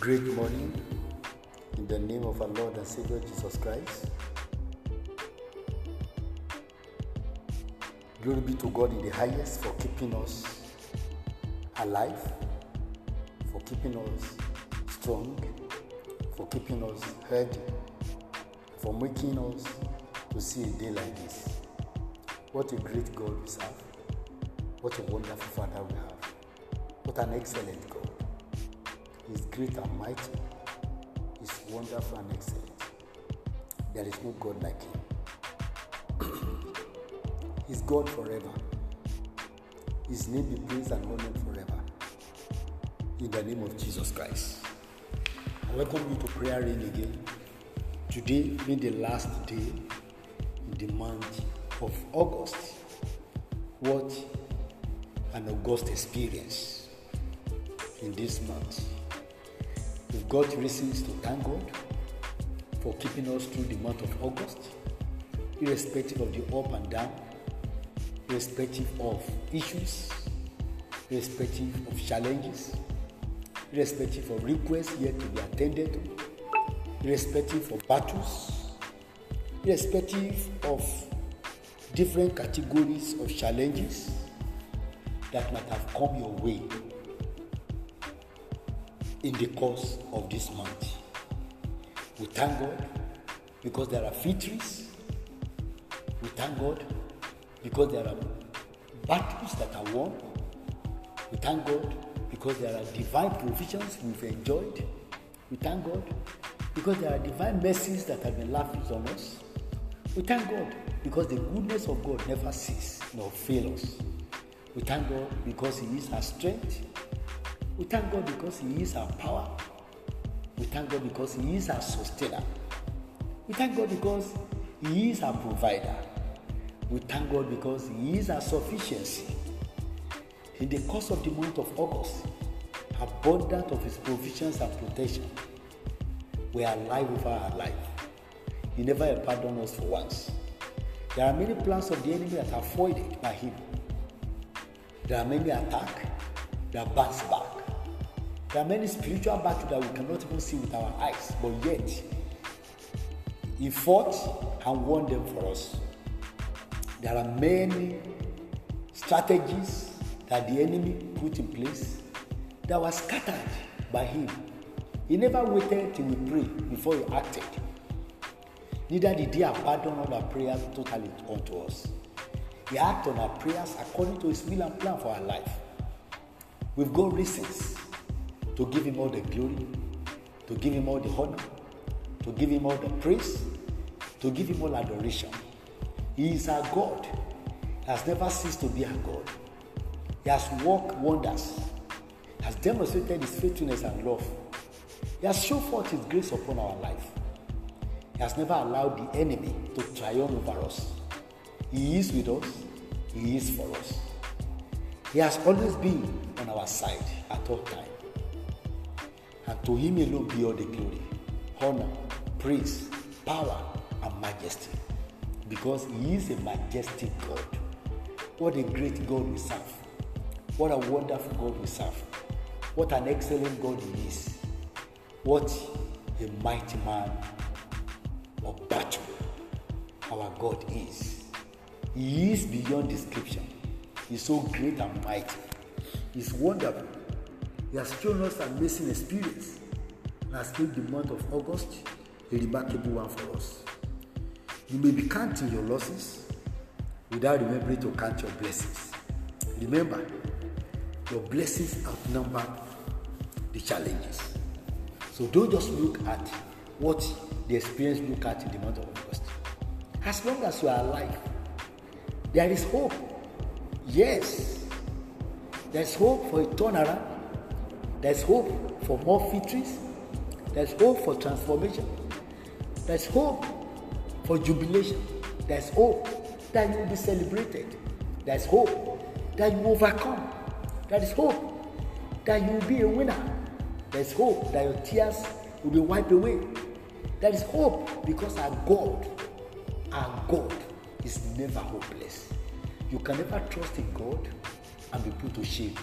Great morning in the name of our Lord and Savior Jesus Christ. Glory be to God in the highest for keeping us alive, for keeping us strong, for keeping us healthy, for making us to see a day like this. What a great God we serve. What a wonderful Father we have. What an excellent God. He's great and mighty. He's wonderful and excellent. There is no God like him. He's God forever. His name be praised and honored forever. In the name of Jesus Christ. I welcome you to prayer rain again. Today being the last day in the month of August. What an August experience in this month. We've got reasons to thank God for keeping us through the month of August, irrespective of the up and down, irrespective of issues, irrespective of challenges, irrespective of requests yet to be attended to, irrespective of battles, irrespective of different categories of challenges that might have come your way in the course of this month. We thank God because there are victories. We thank God because there are battles that are won. We thank God because there are divine provisions we've enjoyed. We thank God because there are divine mercies that have been lavished on us. We thank God because the goodness of God never ceases nor fails us. We thank God because He is our strength. We thank God because He is our power. We thank God because He is our sustainer. We thank God because He is our provider. We thank God because He is our sufficiency. In the course of the month of August, abundant of His provisions and protection, we are alive over our life. He never pardoned us for once. There are many plans of the enemy that are foiled by Him. There are many attacks that bounce back. There are many spiritual battles that we cannot even see with our eyes, but yet He fought and won them for us. There are many strategies that the enemy put in place that were scattered by Him. He never waited till we pray before He acted. Neither did He abandon all our prayers totally unto us. He acted on our prayers according to His will and plan for our life. We've got reasons to give Him all the glory, to give Him all the honor, to give Him all the praise, to give Him all adoration. He is our God, he has never ceased to be our God. He has worked wonders, he has demonstrated His faithfulness and love. He has shown forth His grace upon our life. He has never allowed the enemy to triumph over us. He is with us, He is for us. He has always been on our side at all times. And to Him alone be all the glory, honor, praise, power, and majesty. Because He is a majestic God. What a great God we serve. What a wonderful God we serve. What an excellent God He is. What a mighty man of battle our God is. He is beyond description. He's so great and mighty. He's wonderful. He has shown us amazing experience and has the month of August a remarkable one for us. You may be counting your losses without remembering to count your blessings. Remember, your blessings outnumber the challenges. So don't just look at what the experience look at in the month of August. As long as you are alive, there is hope. Yes, there's hope for a turnaround. There's hope for more victories. There's hope for transformation. There's hope for jubilation. There's hope that you will be celebrated. There's hope that you will overcome. There is hope that you will be a winner. There's hope that your tears will be wiped away. There is hope because our God, our God is never hopeless. You can never trust in God and be put to shame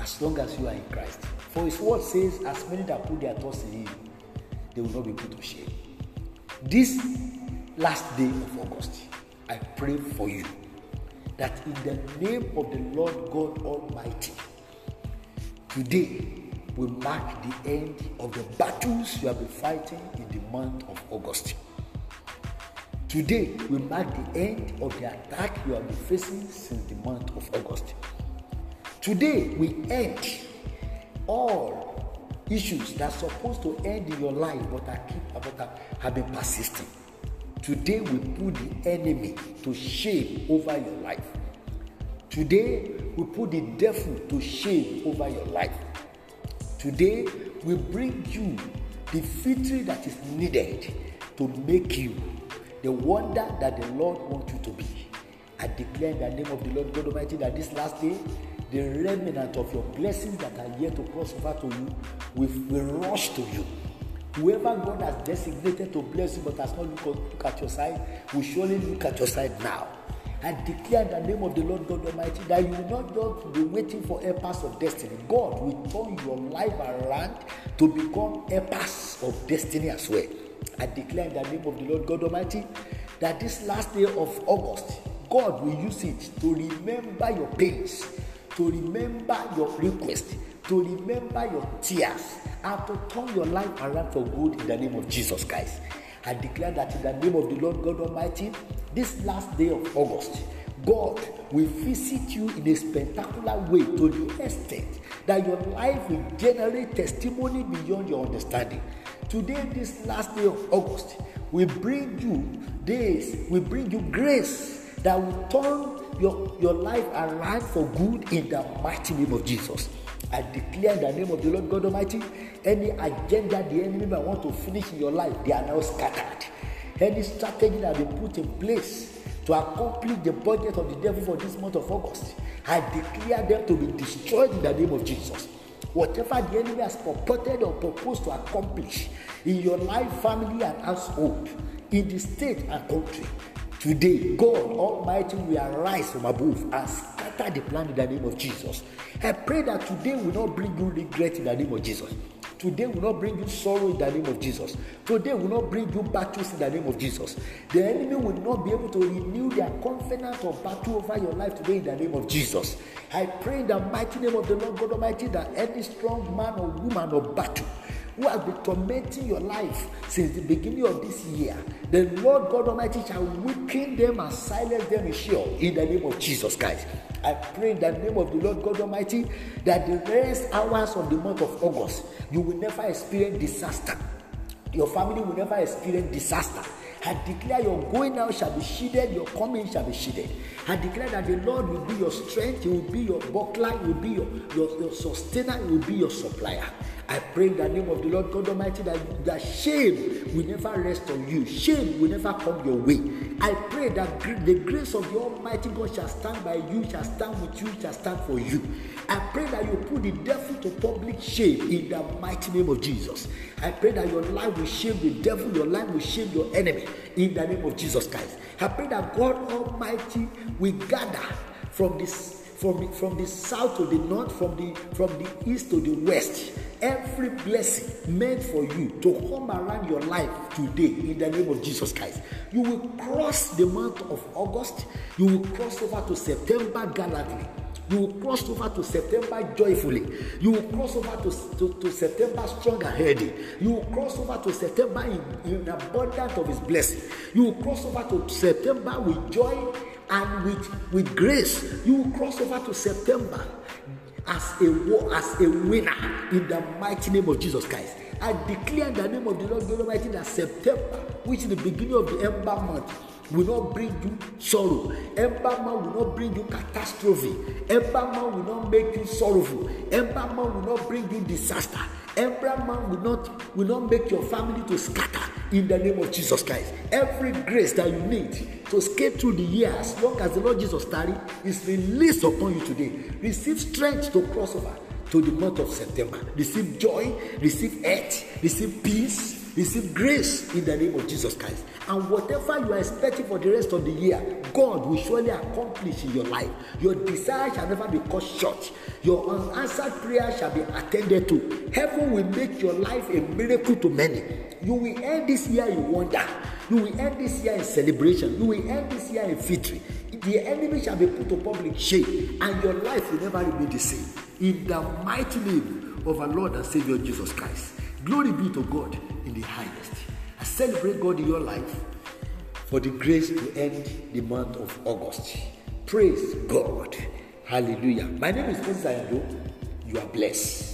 as long as you are in Christ. For his word says, As many that put their trust in him, they will not be put to shame. This last day of August, I pray for you that in the name of the Lord God Almighty, today will mark the end of the battles you have been fighting in the month of August. Today will mark the end of the attack you have been facing since the month of August. Today we end all issues that are supposed to end in your life but are keep but have been persisting. Today we put the enemy to shame over your life. Today we put the devil to shame over your life. Today we bring you the victory that is needed to make you the wonder that the Lord wants you to be. I declare in the name of the Lord God Almighty that this last day, the remnant of your blessings that are yet to cross over to you will, will rush to you. Whoever God has designated to bless you but has not looked look at your side will surely look at your side now. I declare in the name of the Lord God Almighty that you will not just be waiting for pass of destiny. God will turn your life around to become pass of destiny as well. I declare in the name of the Lord God Almighty that this last day of August, God will use it to remember your pains, to remember your request, to remember your tears, and to turn your life around for good in the name of Jesus Christ. I declare that in the name of the Lord God Almighty, this last day of August, God will visit you in a spectacular way to the extent that your life will generate testimony beyond your understanding. Today, this last day of August, we bring you days, we bring you grace that will turn your, your life around for good in the mighty name of Jesus. I declare in the name of the Lord God Almighty, any agenda the enemy might want to finish in your life, they are now scattered. Any strategy that they put in place to accomplish the budget of the devil for this month of August, I declare them to be destroyed in the name of Jesus. Whatever the enemy has purported or proposed to accomplish in your life, family, and household, in the state and country, today, God Almighty will arise from above and scatter the plan in the name of Jesus. I pray that today will not bring you regret in the name of Jesus. Today will not bring you sorrow in the name of Jesus. Today will not bring you battles in the name of Jesus. The enemy will not be able to renew their confidence or battle over your life today in the name of Jesus. I pray in the mighty name of the Lord God Almighty that any strong man or woman or battle who has been tormenting your life since the beginning of this year, the Lord God Almighty shall weaken them and silence them in in the name of Jesus Christ. I pray in the name of the Lord God Almighty that the rest hours of the month of August, you will never experience disaster. Your family will never experience disaster. I declare your going out shall be shielded, your coming shall be shielded. I declare that the Lord will be your strength, He will be your buckler, He will be your, your, your sustainer, He will be your supplier. I pray in the name of the Lord God Almighty that, that shame will never rest on you. Shame will never come your way. I pray that the grace of the Almighty God shall stand by you, shall stand with you, shall stand for you. I pray that you put the devil to public shame in the mighty name of Jesus. I pray that your life will shame the devil, your life will shame your enemy in the name of Jesus Christ. I pray that God Almighty will gather from this from the, from the south to the north, from the from the east to the west. Every blessing meant for you to come around your life today in the name of Jesus Christ. You will cross the month of August, you will cross over to September gallantly. You will cross over to September joyfully. You will cross over to, to, to September strong and healthy. You will cross over to September in, in abundance of His blessing. You will cross over to September with joy and with, with grace. You will cross over to September as a as a winner in the mighty name of Jesus Christ. I declare in the name of the Lord God Almighty that September, which is the beginning of the ember month, will not bring you sorrow. Ember man will not bring you catastrophe. Ember man will not make you sorrowful. Ember man will not bring you disaster. Ember man will not will not make your family to scatter in the name of Jesus Christ. Every grace that you need to skate through the year as long as the Lord Jesus tarry is released upon you today. Receive strength to cross over to the month of September. Receive joy, receive health, receive peace, receive grace in the name of Jesus Christ. And whatever you are expecting for the rest of the year, God will surely accomplish in your life. Your desire shall never be cut short. Your unanswered prayer shall be attended to. Heaven will make your life a miracle to many. You will end this year in wonder. You will end this year in celebration. You will end this year in victory. The enemy shall be put to public shame, and your life will never remain the same. In the mighty name of our Lord and Savior Jesus Christ. Glory be to God in the highest. I celebrate God in your life for the grace to end the month of August. Praise God. Hallelujah. My name is Moses Ayado. You are blessed.